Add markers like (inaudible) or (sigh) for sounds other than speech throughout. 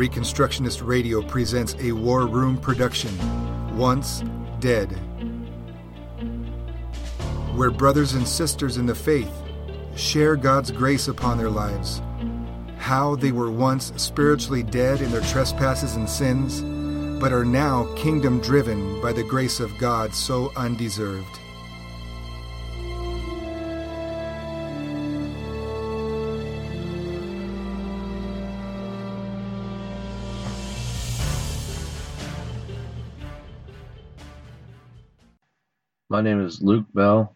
Reconstructionist Radio presents a War Room production, Once Dead, where brothers and sisters in the faith share God's grace upon their lives, how they were once spiritually dead in their trespasses and sins, but are now kingdom driven by the grace of God so undeserved. My name is Luke Bell,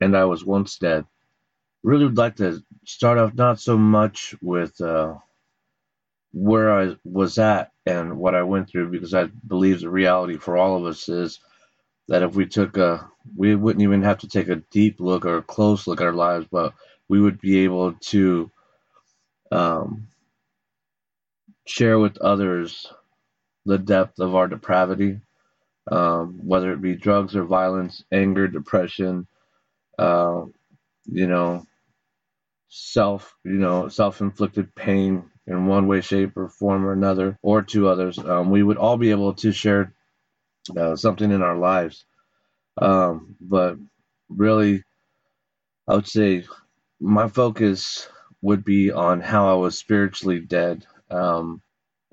and I was once dead. Really would like to start off not so much with uh, where I was at and what I went through, because I believe the reality for all of us is that if we took a, we wouldn't even have to take a deep look or a close look at our lives, but we would be able to um, share with others the depth of our depravity um, whether it be drugs or violence, anger, depression, uh, you know, self, you know, self-inflicted pain in one way, shape, or form or another, or to others. Um, we would all be able to share uh, something in our lives. Um, but really, I would say my focus would be on how I was spiritually dead. Um,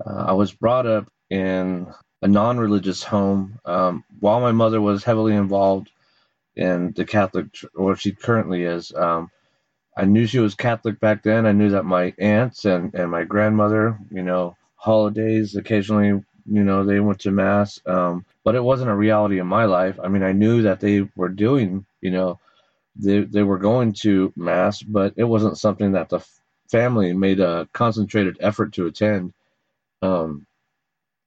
uh, I was brought up in a non-religious home. Um, while my mother was heavily involved in the Catholic, or she currently is, um, I knew she was Catholic back then. I knew that my aunts and, and my grandmother, you know, holidays occasionally, you know, they went to mass. Um, but it wasn't a reality in my life. I mean, I knew that they were doing, you know, they they were going to mass, but it wasn't something that the family made a concentrated effort to attend. Um,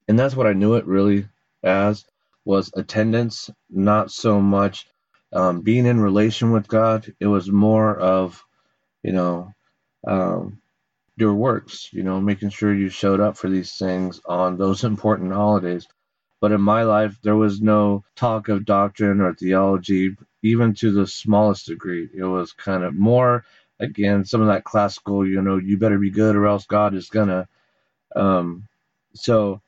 and that's what I knew it really as was attendance, not so much um, being in relation with God. It was more of, you know, um, your works, you know, making sure you showed up for these things on those (laughs) important holidays. But in my life, there was no talk of doctrine or theology, even to the smallest degree. It was kind of more, again, some of that classical, you know, you better be good or else God is gonna. Um, so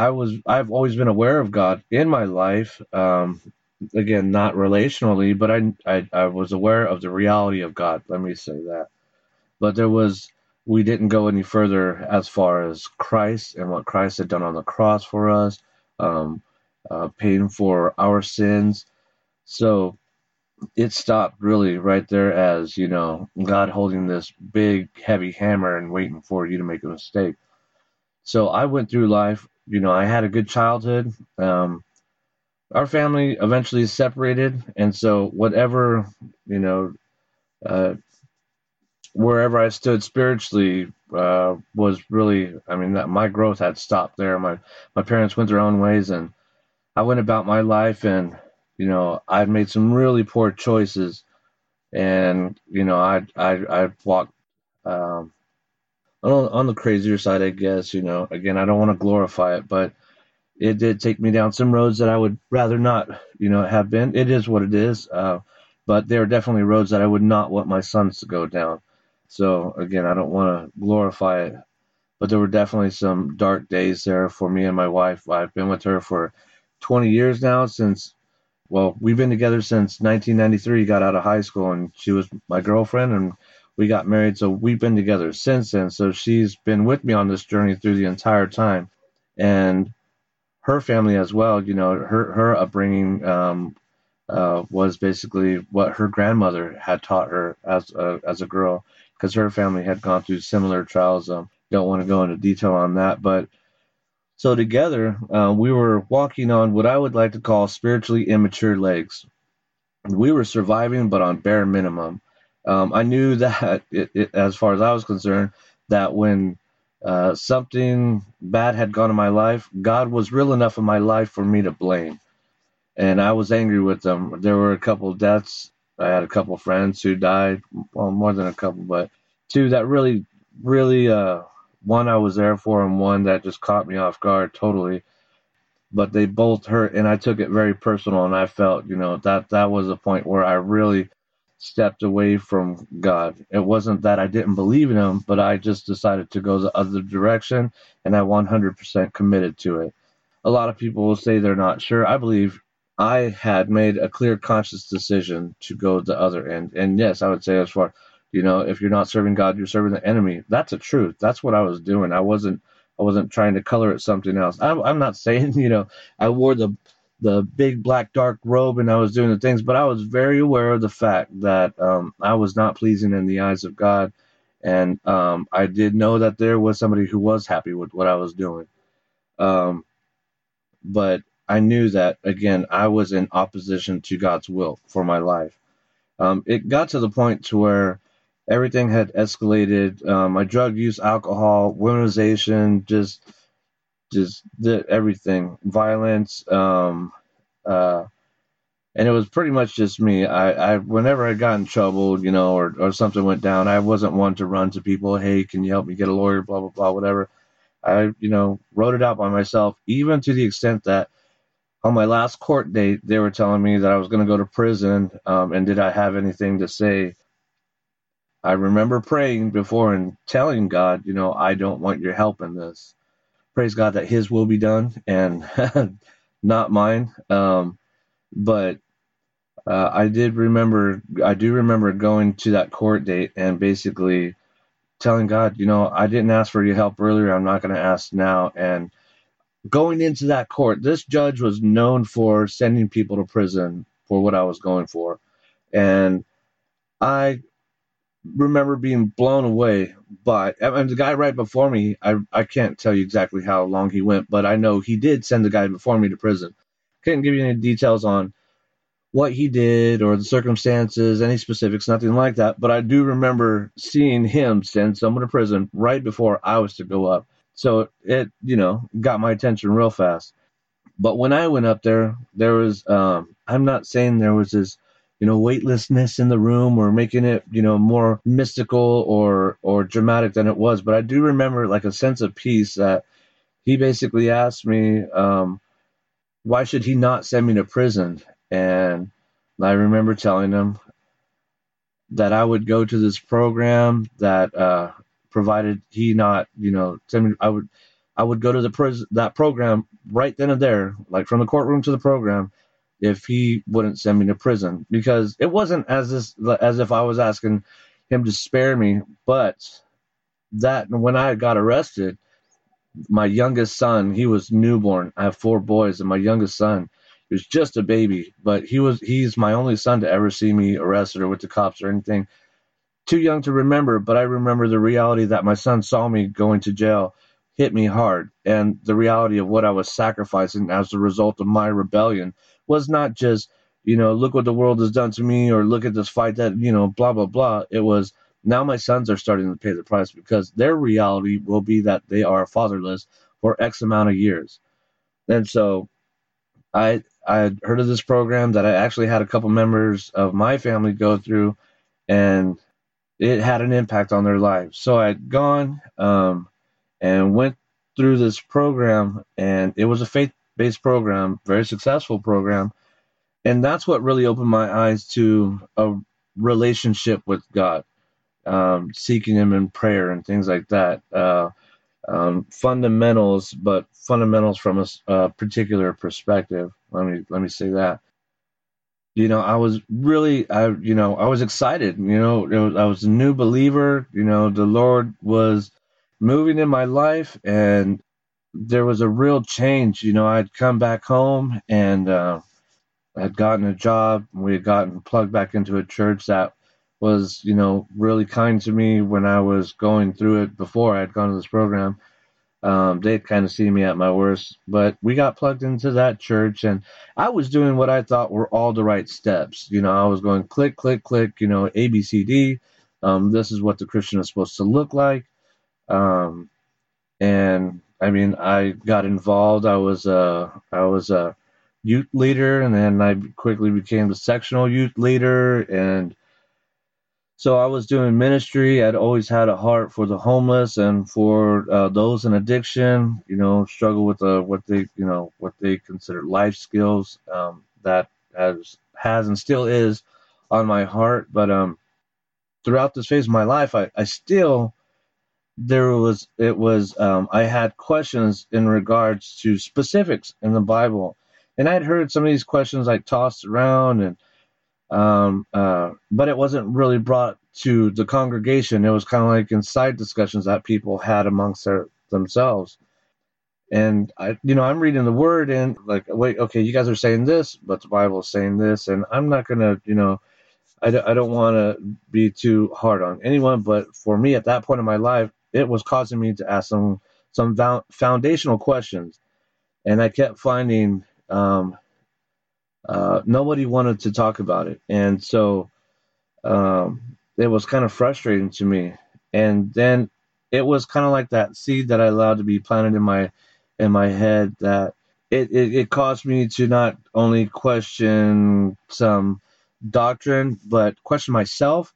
I was I've always been aware of God in my life. Um, again, not relationally, but I, I I was aware of the reality of God. Let me say that. But there was we didn't go any further as far as Christ and what Christ had done on the cross for us, um, uh, paying for our sins. So it stopped really right there as you know God holding this big heavy hammer and waiting for you to make a mistake. So I went through life you know, I had a good childhood. Um, our family eventually separated, and so whatever, you know, uh, wherever I stood spiritually uh, was really, I mean, that my growth had stopped there. My my parents went their own ways, and I went about my life, and you know, I'd made some really poor choices, and you know, I I I walked um, on, on the crazier side, I guess, you know, again, I don't want to glorify it, but it did take me down some roads that I would rather not, you know, have been. It is what it is. Uh, but there are definitely roads that I would not want my sons to go down. So again, I don't want to glorify it, but there were definitely some dark days there for me and my wife. I've been with her for 20 years now since, well, we've been together since 1993. Got out of high school, and she was my girlfriend, and we got married, so we've been together since then. So she's been with me on this journey through the entire time, and her family as well. You know, her her upbringing um, uh, was basically what her grandmother had taught her as a, as a girl, because her family had gone through similar trials. Um, don't want to go into detail on that, but so together uh, we were walking on what I would like to call spiritually immature legs. We were surviving, but on bare minimum. Um, I knew (laughs) that, it, it, as far as I was concerned, that when uh, something bad had gone in my life, God was real enough in my life for me to blame. And I was angry with them. There were a couple deaths. I had a couple friends who died, well, more than a couple, but two that really, really, uh, one I was there for, and one that just caught me off guard totally. But they both hurt, and I took it very personal, and I felt, you know, that that was a point where I really stepped away from God. It wasn't that I didn't believe in Him, but I just decided to go the other direction, and I 100% committed to it. A lot of people will say they're not sure. I believe I had made a clear, conscious decision to go the other end. And yes, I would say as far, you know, if you're not serving God, you're serving the enemy. That's a truth. That's what I was doing. I wasn't. I wasn't trying to color it something else. I'm, I'm not (laughs) saying, you know, I wore the the big black dark robe and I was doing the things, but I was very aware of the fact that um, I was not pleasing in the eyes of God, and um, I did know that there was somebody who was happy with what I was doing. Um, but I knew that again, I was in opposition to God's will for my life. Um, it got to the point to where everything had escalated. Um, my drug use, alcohol, womanization, just just did everything, violence, um, uh, and it was pretty much just me. I, I, whenever I got in trouble, you know, or, or something went down, I wasn't one to run to people, hey, can you help me get a lawyer, blah blah blah, whatever. I, you know, wrote it out by myself, even to the extent that on my last court date, they were telling me that I was going to go to prison, um, and did I have anything to say? I remember praying before and telling God, you know, I don't want your help in this praise God that His will be done and (laughs) not mine. Um, but uh, I did remember, I do remember going to that court date and basically telling God, you know, I didn't ask for your help earlier. I'm not going to ask now. And going into that court, this judge was known for sending people to prison for what I was going for. And I remember being blown away by and the guy right before me. I I can't tell you exactly how long he went, but I know he did send the guy before me to prison. Couldn't give you any details on what he did or the circumstances, any specifics, nothing like that. But I do remember seeing him send someone to prison right before I was to go up. So it, you know, got my attention real fast. But when I went up there, there was, um, I'm not saying there was this you know weightlessness in the room or making it you know more mystical or or dramatic than it was. But i do remember like a sense of peace that he basically asked me um, why should he not send me to prison? And i remember telling him that i would go to this program that uh, provided he not you know send me i would i would go to the prison that program right then and there like from the courtroom to the program if he wouldn't send me to prison because it wasn't as this as if I was asking him to spare me, but that when I got arrested, my youngest son, he was newborn. I have four boys, and my youngest son he was just a baby, but he was he's my only son to ever see me arrested or with the cops or anything. Too young to remember, but I remember the reality that my son saw me going to jail hit me hard, and the reality of what I was sacrificing as a result of my rebellion was not just, you know, look what the world has done to me or look at this fight that, you know, blah, blah, blah. It was now my sons are starting to pay the price because their reality will be that they are fatherless for X amount of years. And so I I had heard of this program that I actually had a couple members of my family go through and it had an impact on their lives. So I'd gone um, and went through this program and it was a faith based program, very successful program. And that's what really opened my eyes to a relationship with God, um, seeking Him in prayer and things like that. Uh, um, fundamentals, but fundamentals from a, a, particular perspective. Let me let me say that. You know, I was really, I you know, I was excited. You know, was, I was a new believer. You know, the Lord was moving in my life, and there was a real change. You know, I'd come back home and uh, had gotten a job. We had gotten plugged back into a church that was, you know, really kind to me when I was going through it before I had gone to this program. Um, they'd kind of see me at my worst, but we got plugged into that church, and I was doing what I thought were all the right steps. You know, I was going click, click, click. You know, A, B, C, D. Um, this is what the Christian is supposed to look like. Um, and I mean, I got involved. I was a I was a youth leader, and then I quickly became the sectional youth leader, and so I was doing ministry. I'd always had a heart for the homeless and for uh, those in addiction. You know, struggle with uh, what they you know what they consider life skills um, that has has and still is on my heart. But um, throughout this phase of my life, I, I still there was it was um, I had questions in regards to specifics in the Bible, and I'd heard some of these questions like tossed around and um, uh, but it wasn't really brought to the congregation. It was kind of like inside discussions that people had amongst their, themselves. And I, you know, I'm reading the word and like, wait, okay, you guys are saying this, but the Bible is saying this, and I'm not gonna, you know, I, I don't want to be too hard on anyone, but for me at that point in my life, it was causing me to ask some some foundational questions, and I kept finding um, uh, nobody wanted to talk about it, and so um, it was kind of frustrating to me. And then it was kind of like that seed that I allowed to be planted in my in my head that it, it, it caused me to not only question some doctrine but question myself.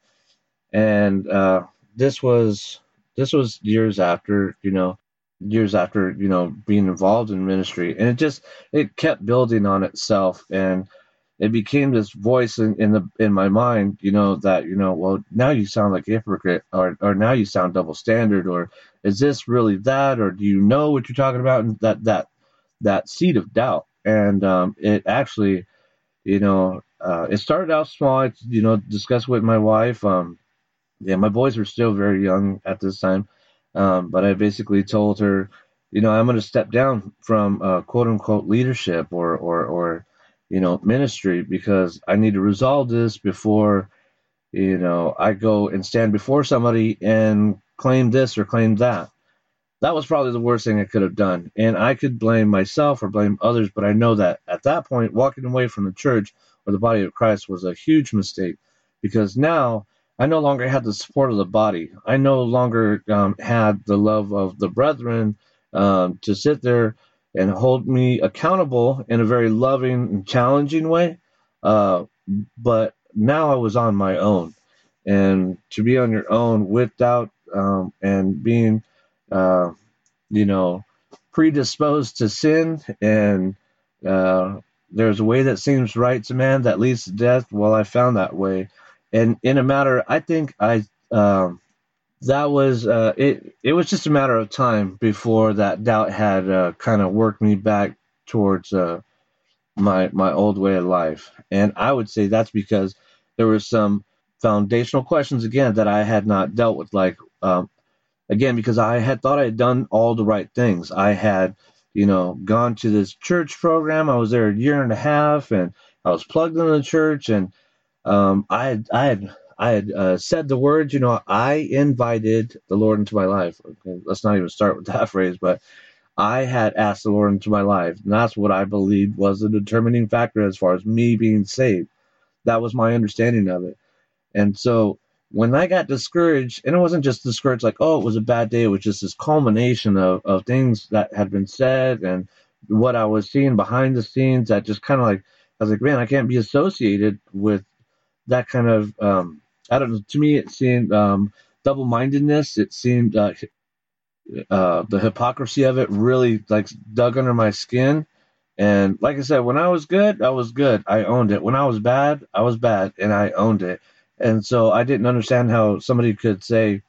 And uh, this was this was years after you know years after you know being involved in ministry. And it just it kept building on itself. And it became this voice in, in the in my mind you know that you know well now you sound like a hypocrite or or now you sound double standard or is this really that or do you know what you're talking about? And that that that seed of doubt. And um, it actually you know uh, it started out small. I, you know discussed with my wife um yeah my boys were still very young at this time um, but I basically told her, you know, I'm going to step down from uh, quote unquote leadership or, or, or, you know, ministry because I need to resolve this before, you know, I go and stand before somebody and claim this or claim that. That was probably the worst thing I could have done. And I could blame myself or blame others, but I know that at that point, walking away from the church or the body of Christ was a huge mistake because now I no longer had the support of the body. I no longer um, had the love of the brethren um, to sit there and hold me accountable in a very loving and challenging way. Uh, but now I was on my own. And to be on your own without um, and being, uh, you know, predisposed to sin and uh, there's a way that seems right to man that leads to death. Well, I found that way and in a matter, I think I um, that was uh, it. It was just a matter of time before that doubt had uh, kind of worked me back towards uh, my my old way of life, and I would say that's because there were some foundational questions again that I had not dealt with, like um, again because I had thought I had done all the right things. I had you know gone to this church program. I was there a year and a half, and I was plugged in the church and um, I had I had I had uh, said the words, you know, I invited the Lord into my life. Okay, let's not even start with (laughs) that phrase, but I had asked the Lord into my life, and that's what I believed was the determining factor as far as me being saved. That was my understanding of it, and so when I got discouraged, and it wasn't just discouraged like, oh, it was a bad day. It was just this culmination of, of things that had been said and what I was seeing behind the scenes that just kind of like, I was like, man, I can't be associated with that kind of um, I don't know. To me, it seemed um, double mindedness. It seemed uh, uh, the hypocrisy of it really like dug under my skin. And like I said, when I was good, I was good. I owned it. When I was bad, I was bad, and I owned it. And so I didn't understand how somebody could say,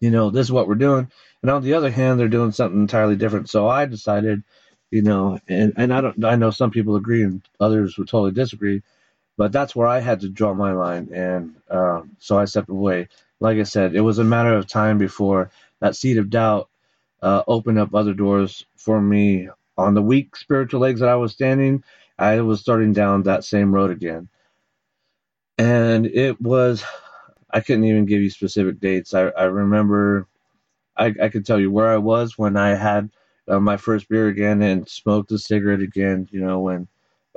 you know, this is what we're doing, and on the other hand, they're doing something entirely different. So I decided, you know, and and I don't. I know some people agree, and others would totally disagree but that's where I had to draw my line, and uh, so I stepped away. Like I said, it was a matter of time before that seed of doubt uh, opened up other doors for me. On the weak spiritual legs that I was standing, I was starting down that same road again, and it was. I couldn't even give you specific dates. I, I remember, I, I could tell you where I was when I had uh, my first beer again and smoked a cigarette again. You know when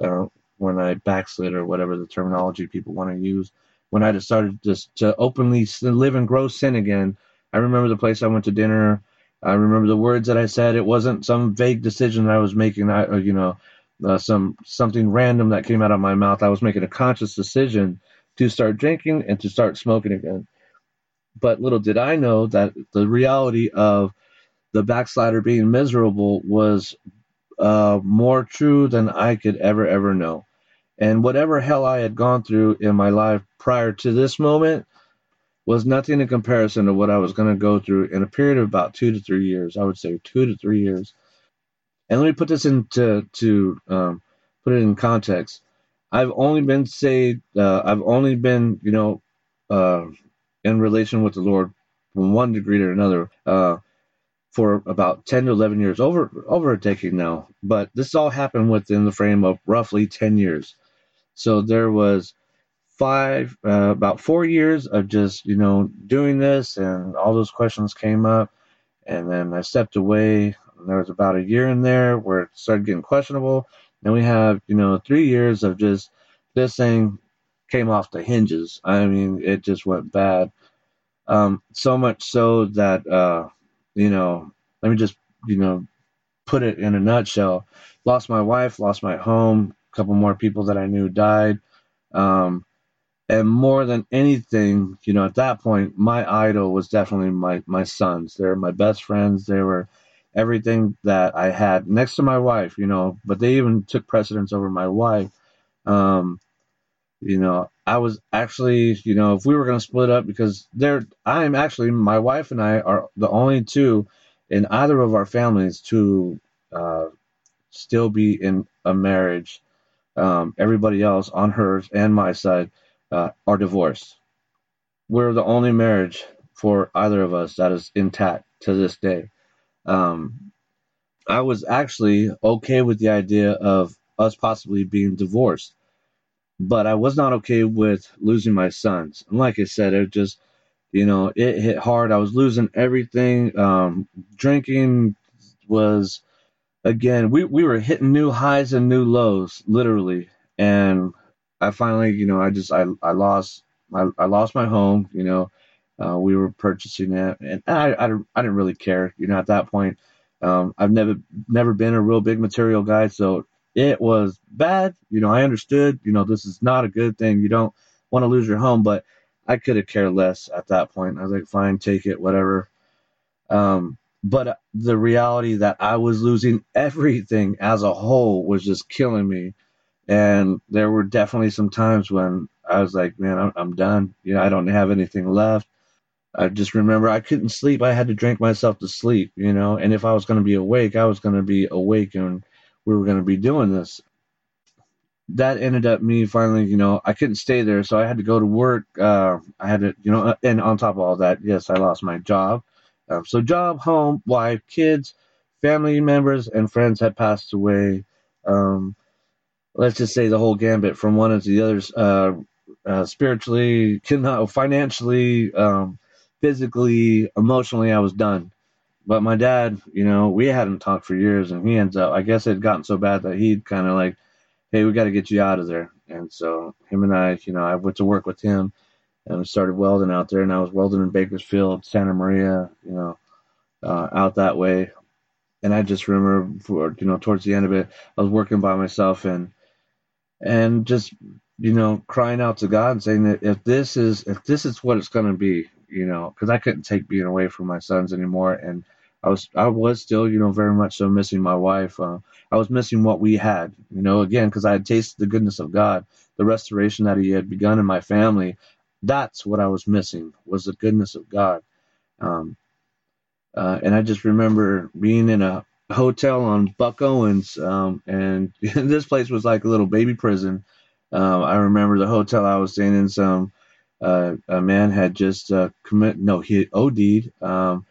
uh, when I backslid or whatever the terminology people want to use. When I decided just to openly live in gross sin again, I remember the place I went to dinner. I remember the words that I said. It wasn't some vague decision that I was making. I, or, you know, uh, some something random that came out of my mouth. I was making a conscious decision to start drinking and to start smoking again. But little did I know that the reality of the backslider being miserable was uh, more true than I could ever ever know And whatever hell I had gone through in my life prior to this moment was nothing in comparison to what I was going to go through in a period of about two to three years. I would say two to three years. And let me put this into to um, put it in context. I've only been saved. Uh, I've only been, you know, uh, in relation with the Lord from one degree to another uh, for about 10 to 11 years, over over a decade now. But this all happened within the frame of roughly 10 years. So there was five, uh, about four years of just, you know, doing this, and all those questions came up. And then I stepped away. There was about a year in there where it started getting questionable. Then we have, you know, three years of just this thing came off the hinges. I mean, it just went bad. Um, so much so that, uh, you know, let me just, you know, put it in a nutshell. Lost my wife, lost my home, couple more people that I knew died. Um, and more than anything, you know, at that point, my idol was definitely my, my sons. They were my best friends. They were everything that I had next to my wife, you know, but they even took precedence over my wife. Um, you know, I was actually, you know, if we were going to split up because there, I'm actually, my wife and I are the only two in either of our families to uh, still be in a marriage. Um, everybody else on hers and my side uh, are divorced. We're the only marriage for either of us that is intact to this day. Um, I was actually okay with the idea of us possibly being divorced, but I was not okay with losing my sons. And like I said, it just, you know, it hit hard. I was losing everything. Um, drinking was, again, we, we were hitting new highs and new lows, literally. And I finally, you know, I just I I lost I, I lost my home. You know, uh, we were purchasing it, and I, I I didn't really care. You know, at that point, um, I've never never been a real big material guy, so it was bad. You know, I understood. You know, this is not a good thing. You don't want to lose your home, but I could have cared less at that point. I was like, fine, take it, whatever. Um, but the reality that I was losing everything as a whole was just killing me. And there were definitely some times when I was like, man, I'm, I'm done. You know, I don't have anything left. I just remember I couldn't sleep. I had to drink myself to sleep, you know. And if I was going to be awake, I was going to be awake and we were going to be doing this. That ended up me finally, you know, I couldn't stay there. So I had to go to work. Uh, I had to, you know, and on top of all that, yes, I lost my job. Um, so, job, home, wife, kids, family members, and friends had passed away. Um, let's just say the whole gambit from one to the others uh, uh, spiritually financially um, physically emotionally i was done. But my dad you know we hadn't talked for years and he ends up i guess it had gotten so bad that he'd kind of like hey we got to get you out of there. And so him and i you know i went to work with him and started welding out there and i was welding in bakersfield santa maria you know uh, out that way and i just remember for you know towards the end of it i was working by myself and and just you know crying out to God and saying that if this is if this is what it's going to be, you know, because I couldn't take being away from my sons anymore, and I was I was still you know very much so missing my wife. Uh, I was missing what we had, you know, again because I had tasted the goodness of God, the restoration that He had begun in my family. That's what I was missing was the goodness of God. Um, uh, and I just remember being in a hotel on Buck Owens, um, and (laughs) this place was like a little baby prison. Um, I remember the hotel I was staying in. Some uh, a man had just uh, commit no he OD'd. Um,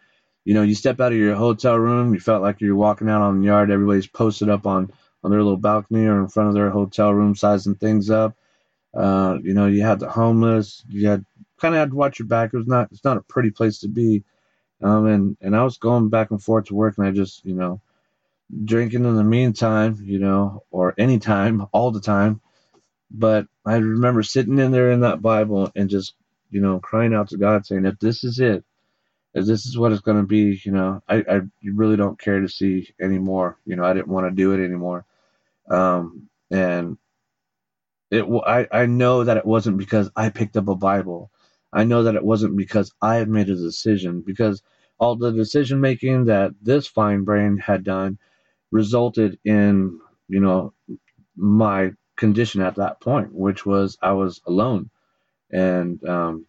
you know, you step out of your hotel room, you felt like you're walking out on the yard. Everybody's posted up on on their little balcony or in front of their hotel room, sizing things up. Uh, you know, you had the homeless. You had kind of had to watch your back. It was not. It's not a pretty place to be. Um, and and I was going back and forth to work, and I just you know drinking in the meantime, you know, or anytime, (laughs) all the time. But I remember sitting in there in that Bible and just, you know, crying out to God, saying, if this is it, if this is what it's going to be, you know, I, I really don't care to see anymore. You know, I didn't want to do it anymore. Um, and it, I, I know that it wasn't because I picked up a Bible. I know that it wasn't because I had made a decision, because all the decision making that this fine brain had done resulted in you know my condition at that point, which was I was alone, and um,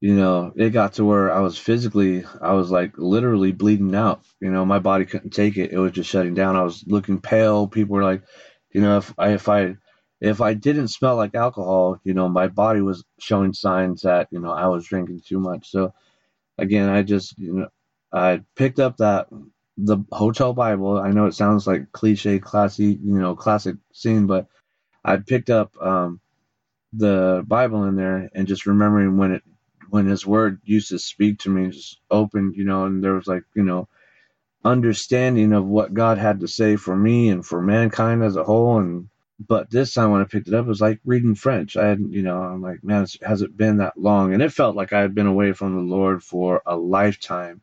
you know, it got to where I was physically, I was like literally bleeding out. You know, my body couldn't take it; it was just shutting down. I was looking pale. People were like, you know, if I if I if I didn't smell like alcohol, you know, my body was showing signs that you know I was drinking too much. So again, I just you know I picked up that the hotel Bible. I know it sounds like cliche, classy, you know, classic scene, but I picked up um, the Bible in there and just remembering when it when His Word used to speak to me, just opened, you know, and there was like you know understanding of what God had to say for me and for mankind as a whole. And but this time when I picked it up, it was like reading French. I had, you know, I'm like, man, has it been that long? And it felt like I had been away from the Lord for a lifetime.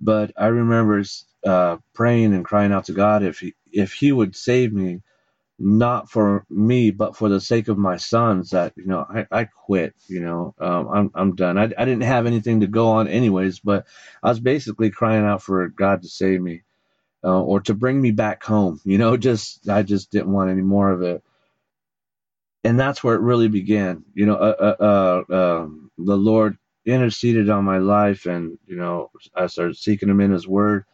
But I remember uh, praying and crying out to God if he if He would save me, not for me, but for the sake of my sons. That you know, I, I quit. You know, um, I'm I'm done. I, I didn't have anything to go on anyways, but I was basically crying out for God to save me, uh, or to bring me back home. You know, (laughs) just I just didn't want any more of it. And that's where it really began. You know, uh, uh, uh um, the Lord interceded on my life and you know i started seeking him in his word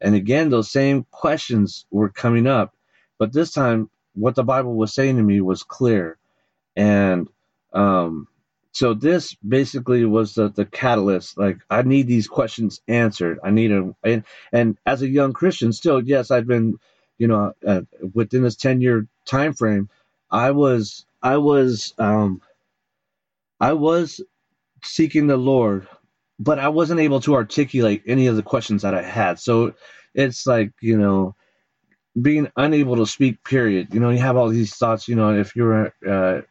and again those same questions were coming up but this time what the bible was saying to me was clear and um so this basically was the, the catalyst like i need these questions answered i need a and, and as a young christian still yes i've been you know uh, within this 10 year time frame i was i was um i was seeking the Lord, but I wasn't able to articulate any of the questions that I had. So it's like, you know, being unable to speak, period. You know, you have all these thoughts, you know, if you're, uh,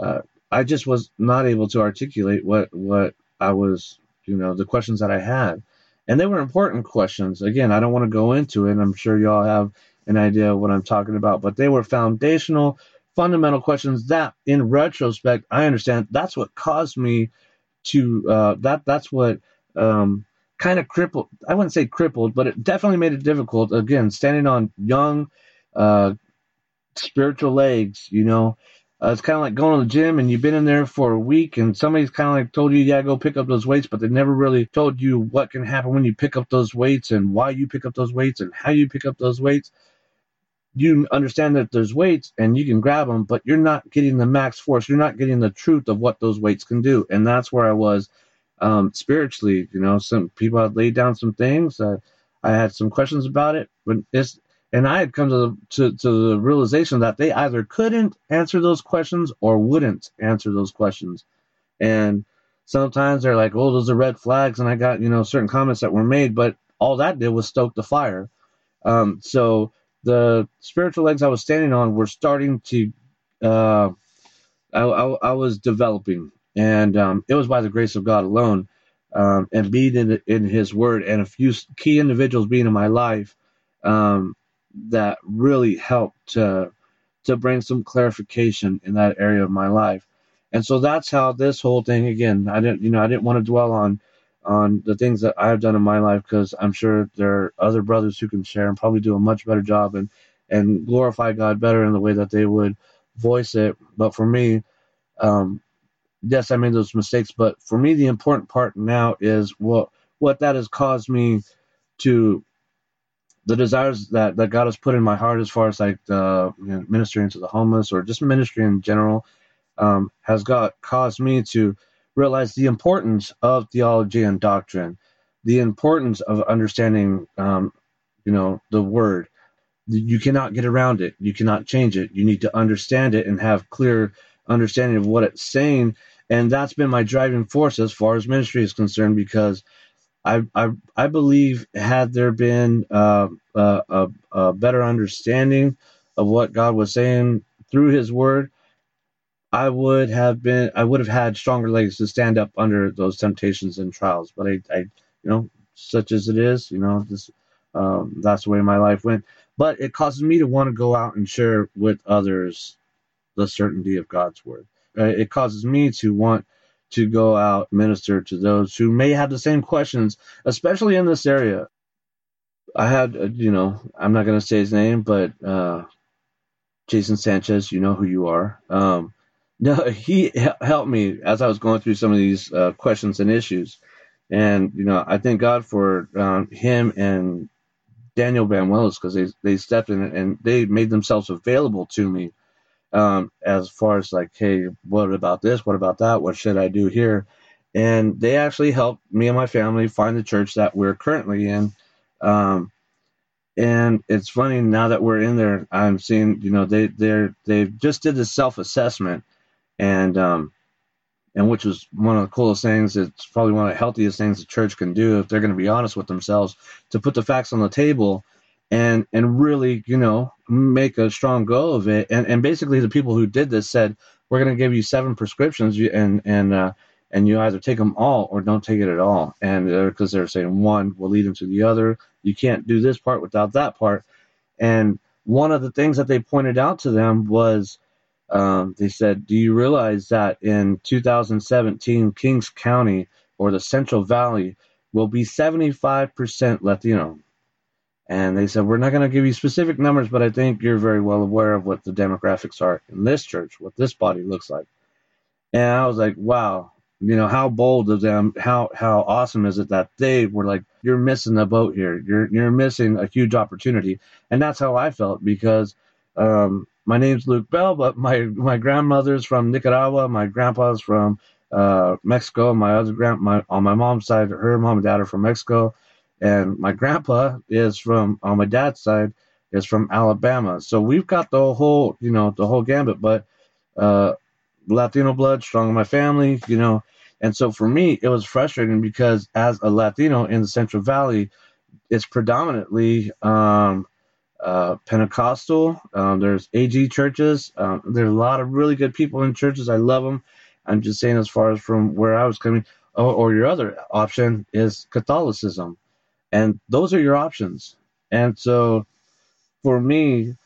uh, I just was not able to articulate what, what I was, you know, the questions that I had. And they were important questions. Again, I don't want to go into it. I'm sure y'all have an idea of what I'm talking about, but they were foundational, fundamental questions that, in retrospect, I understand that's what caused me to uh, that that's what um, kind of crippled. I wouldn't say crippled, but it definitely made it difficult. Again, standing on young uh, spiritual legs, you know. Uh, it's kind of like going to the gym and you've been in there for a week and somebody's kind of like told you, yeah, go pick up those weights, but they never really told you what can happen when you pick up those weights and why you pick up those weights and how you pick up those weights you understand that there's weights and you can grab them, but you're not getting the max force. You're not getting the truth of what those weights can do. And that's where I was um, spiritually. You know, some people had laid down some things. Uh, I had some questions about it, but it's and I had come to the to, to the realization that they either couldn't answer those questions or wouldn't answer those questions. And sometimes they're like, "Oh, those are red flags," and I got you know certain comments that were made, but all that did was stoke the fire. Um, so the spiritual legs I was standing on were starting to, uh, I, I, I, was developing, and um, it was by the grace of God alone, um, and being in, in His Word, and a few key individuals being in my life um, that really helped to to bring some clarification in that area of my life, and so that's how this whole thing again. I didn't, you know, I didn't want to dwell on on the things that I've done in my life because I'm sure there are other brothers who can share and probably do a much better job and and glorify God better in the way that they would voice it. But for me, um, yes, I made those mistakes. But for me, the important part now is what what that has caused me to the desires that, that God has put in my heart as far as like the you know, ministering to the homeless or just ministry in general um, has got caused me to realize the importance of theology and doctrine, the importance of understanding, um, you know, the word. You cannot get around it. You cannot change it. You need to understand it and have clear understanding of what it's saying. And that's been my driving force as far as ministry is concerned, because I I, I believe had there been uh, a, a better understanding of what God was saying through His Word, I would have been I would have had stronger legs to stand up under those temptations and trials. But I, I you know, such as it is, you know, this um, that's the way my life went. But it causes me to want to go out and share with others the certainty of God's word. Uh, it causes me to want to go out minister to those who may have the same questions, especially in this area. I had, uh, you know, I'm not going to say his name, but uh, Jason Sanchez, you know who you are. Um, (laughs) no, he helped me as I was going through some of these uh, questions and issues, and you know I thank God for um, him and Daniel Banuelos because they they stepped in and they made themselves available to me um, as far as like, hey, what about this? What about that? What should I do here? And they actually helped me and my family find the church that we're currently in. Um, and it's funny now that we're in there, I'm seeing, you know, they they're they just did this self assessment, and um, and which was one of the coolest things. It's probably one of the healthiest things the church can do if they're going to be honest with themselves to put the facts on the table and and really you know make a strong go of it. And and basically the people who did this said we're going to give you seven prescriptions and and uh, and you either take them all or don't take it at all. And because they're, they're saying one will lead into the other. You can't do this part without that part. And one of the things that they pointed out to them was um, they said do you realize that in 2017 kings county or the central valley will be 75% latino and they said, We're not going to give you specific numbers, but I think you're very well aware of what the demographics are in this church, what this body looks like. And I was like, Wow, you know, how bold of them, how how awesome is it that they were like, You're missing the boat here. You're you're missing a huge opportunity. And that's how I felt because um, my name's Luke Bell, but my my grandmother's from Nicaragua, my grandpa's from uh, Mexico, my other grand my on my mom's side, her mom and dad are from Mexico and my grandpa is from on my dad's side is from Alabama. So we've got the whole, you know, the whole gambit. But uh, Latino blood strong in my family, you know, and so for me it was frustrating because as a Latino in the Central Valley, it's predominantly um, uh, Pentecostal. Um, there's AG churches. Um, there's a lot of really good people in churches. I love them. I'm just saying, as far as from where I was coming, or, or your other option is Catholicism and those are your options. And so for me,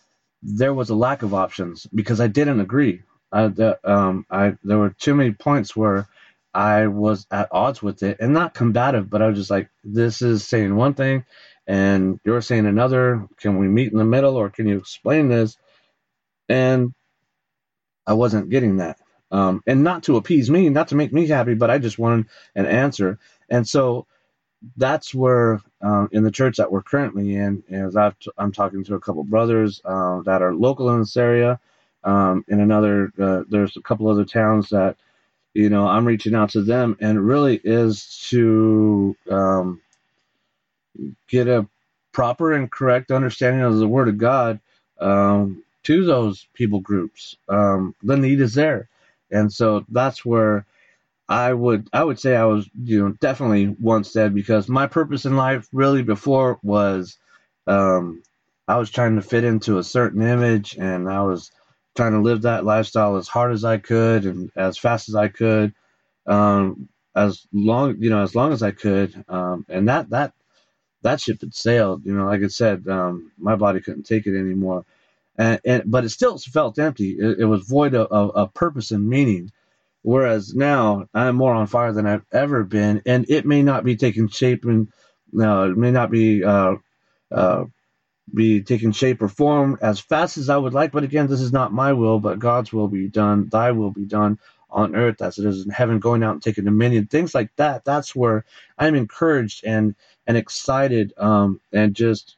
there was a lack of options because I didn't agree. I, the, um, I there were too many points where I was at odds with it, and not combative, but I was just like, "This is saying one thing, and you're saying another. Can we meet in the middle, or can you explain this?" And I wasn't getting that, um, and not to appease me, not to make me happy, but I just wanted an answer. And so that's where um, in the church that we're currently in is i am talking to a couple brothers uh, that are local in this area. Um, in another, uh, there's a couple other towns that you know I'm reaching out to them, and it really is to um, get a proper and correct understanding of the Word of God um, to those people groups. Um, the need is there, and so that's where I would I would say I was you know definitely once dead because my purpose in life really before was um, I was trying to fit into a certain image and I was trying to live that lifestyle as hard as I could and as fast as I could um, as long you know as long as I could um, and that that that ship had sailed you know like I said um, my body couldn't take it anymore. And, and but it still felt empty. It, it was void of, of purpose and meaning Whereas now I'm more on fire than I've ever been, and it may not be taking shape and uh, it may not be uh, uh, be taking shape or form as fast as I would like. But again, this is not my will, but God's will be done. Thy will be done on earth as it is in heaven. Going out and taking dominion, things like that. That's where I'm encouraged and and excited, um, and just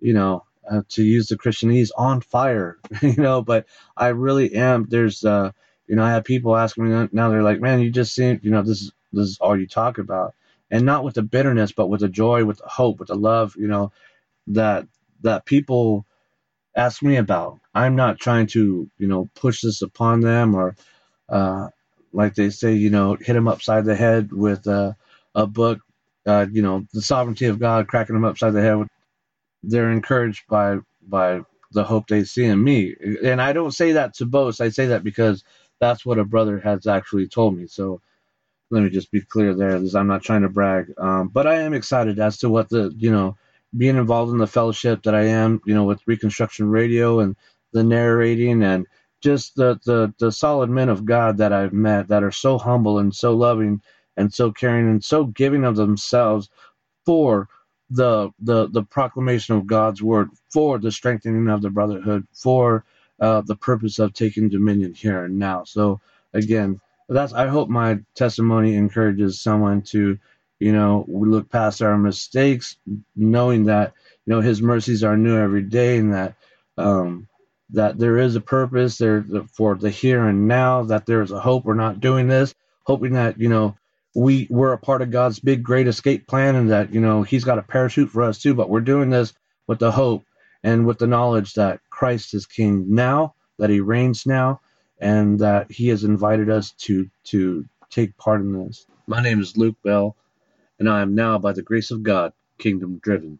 you know uh, to use the Christianese on fire, (laughs) you know. But I really am. There's uh, you know, I have people asking me now. They're like, "Man, you just seem, you know, this is this is all you talk about," and not with the bitterness, but with the joy, with the hope, with the love. You know, that that people ask me about. I'm not trying to, you know, push this upon them or, uh, like they say, you know, hit them upside the head with a, a book. Uh, you know, the sovereignty of God, cracking them upside the head. With, they're encouraged by by the hope they see in me, and I don't say that to boast. I say that because that's what a brother has actually told me. So let me just be clear there. I'm not trying to brag, um, but I am excited as to what the you know being involved in the fellowship that I am, you know, with Reconstruction Radio and the narrating and just the the the solid men of God that I've met that are so humble and so loving and so caring and so giving of themselves for the the the proclamation of God's word, for the strengthening of the brotherhood, for uh, the purpose of taking dominion here and now. So again, that's I hope my testimony encourages someone to, you know, we look past our mistakes, knowing that you know His mercies are new every day, and that um, that there is a purpose there for the here and now. That there is a hope. We're not doing this hoping that you know we we're a part of God's big great escape plan, and that you know He's got a parachute for us too. But we're doing this with the hope and with the knowledge that Christ is King now, that He reigns now, and that He has invited us to to take part in this. My name is Luke Bell, and I am now, by the grace of God, kingdom driven.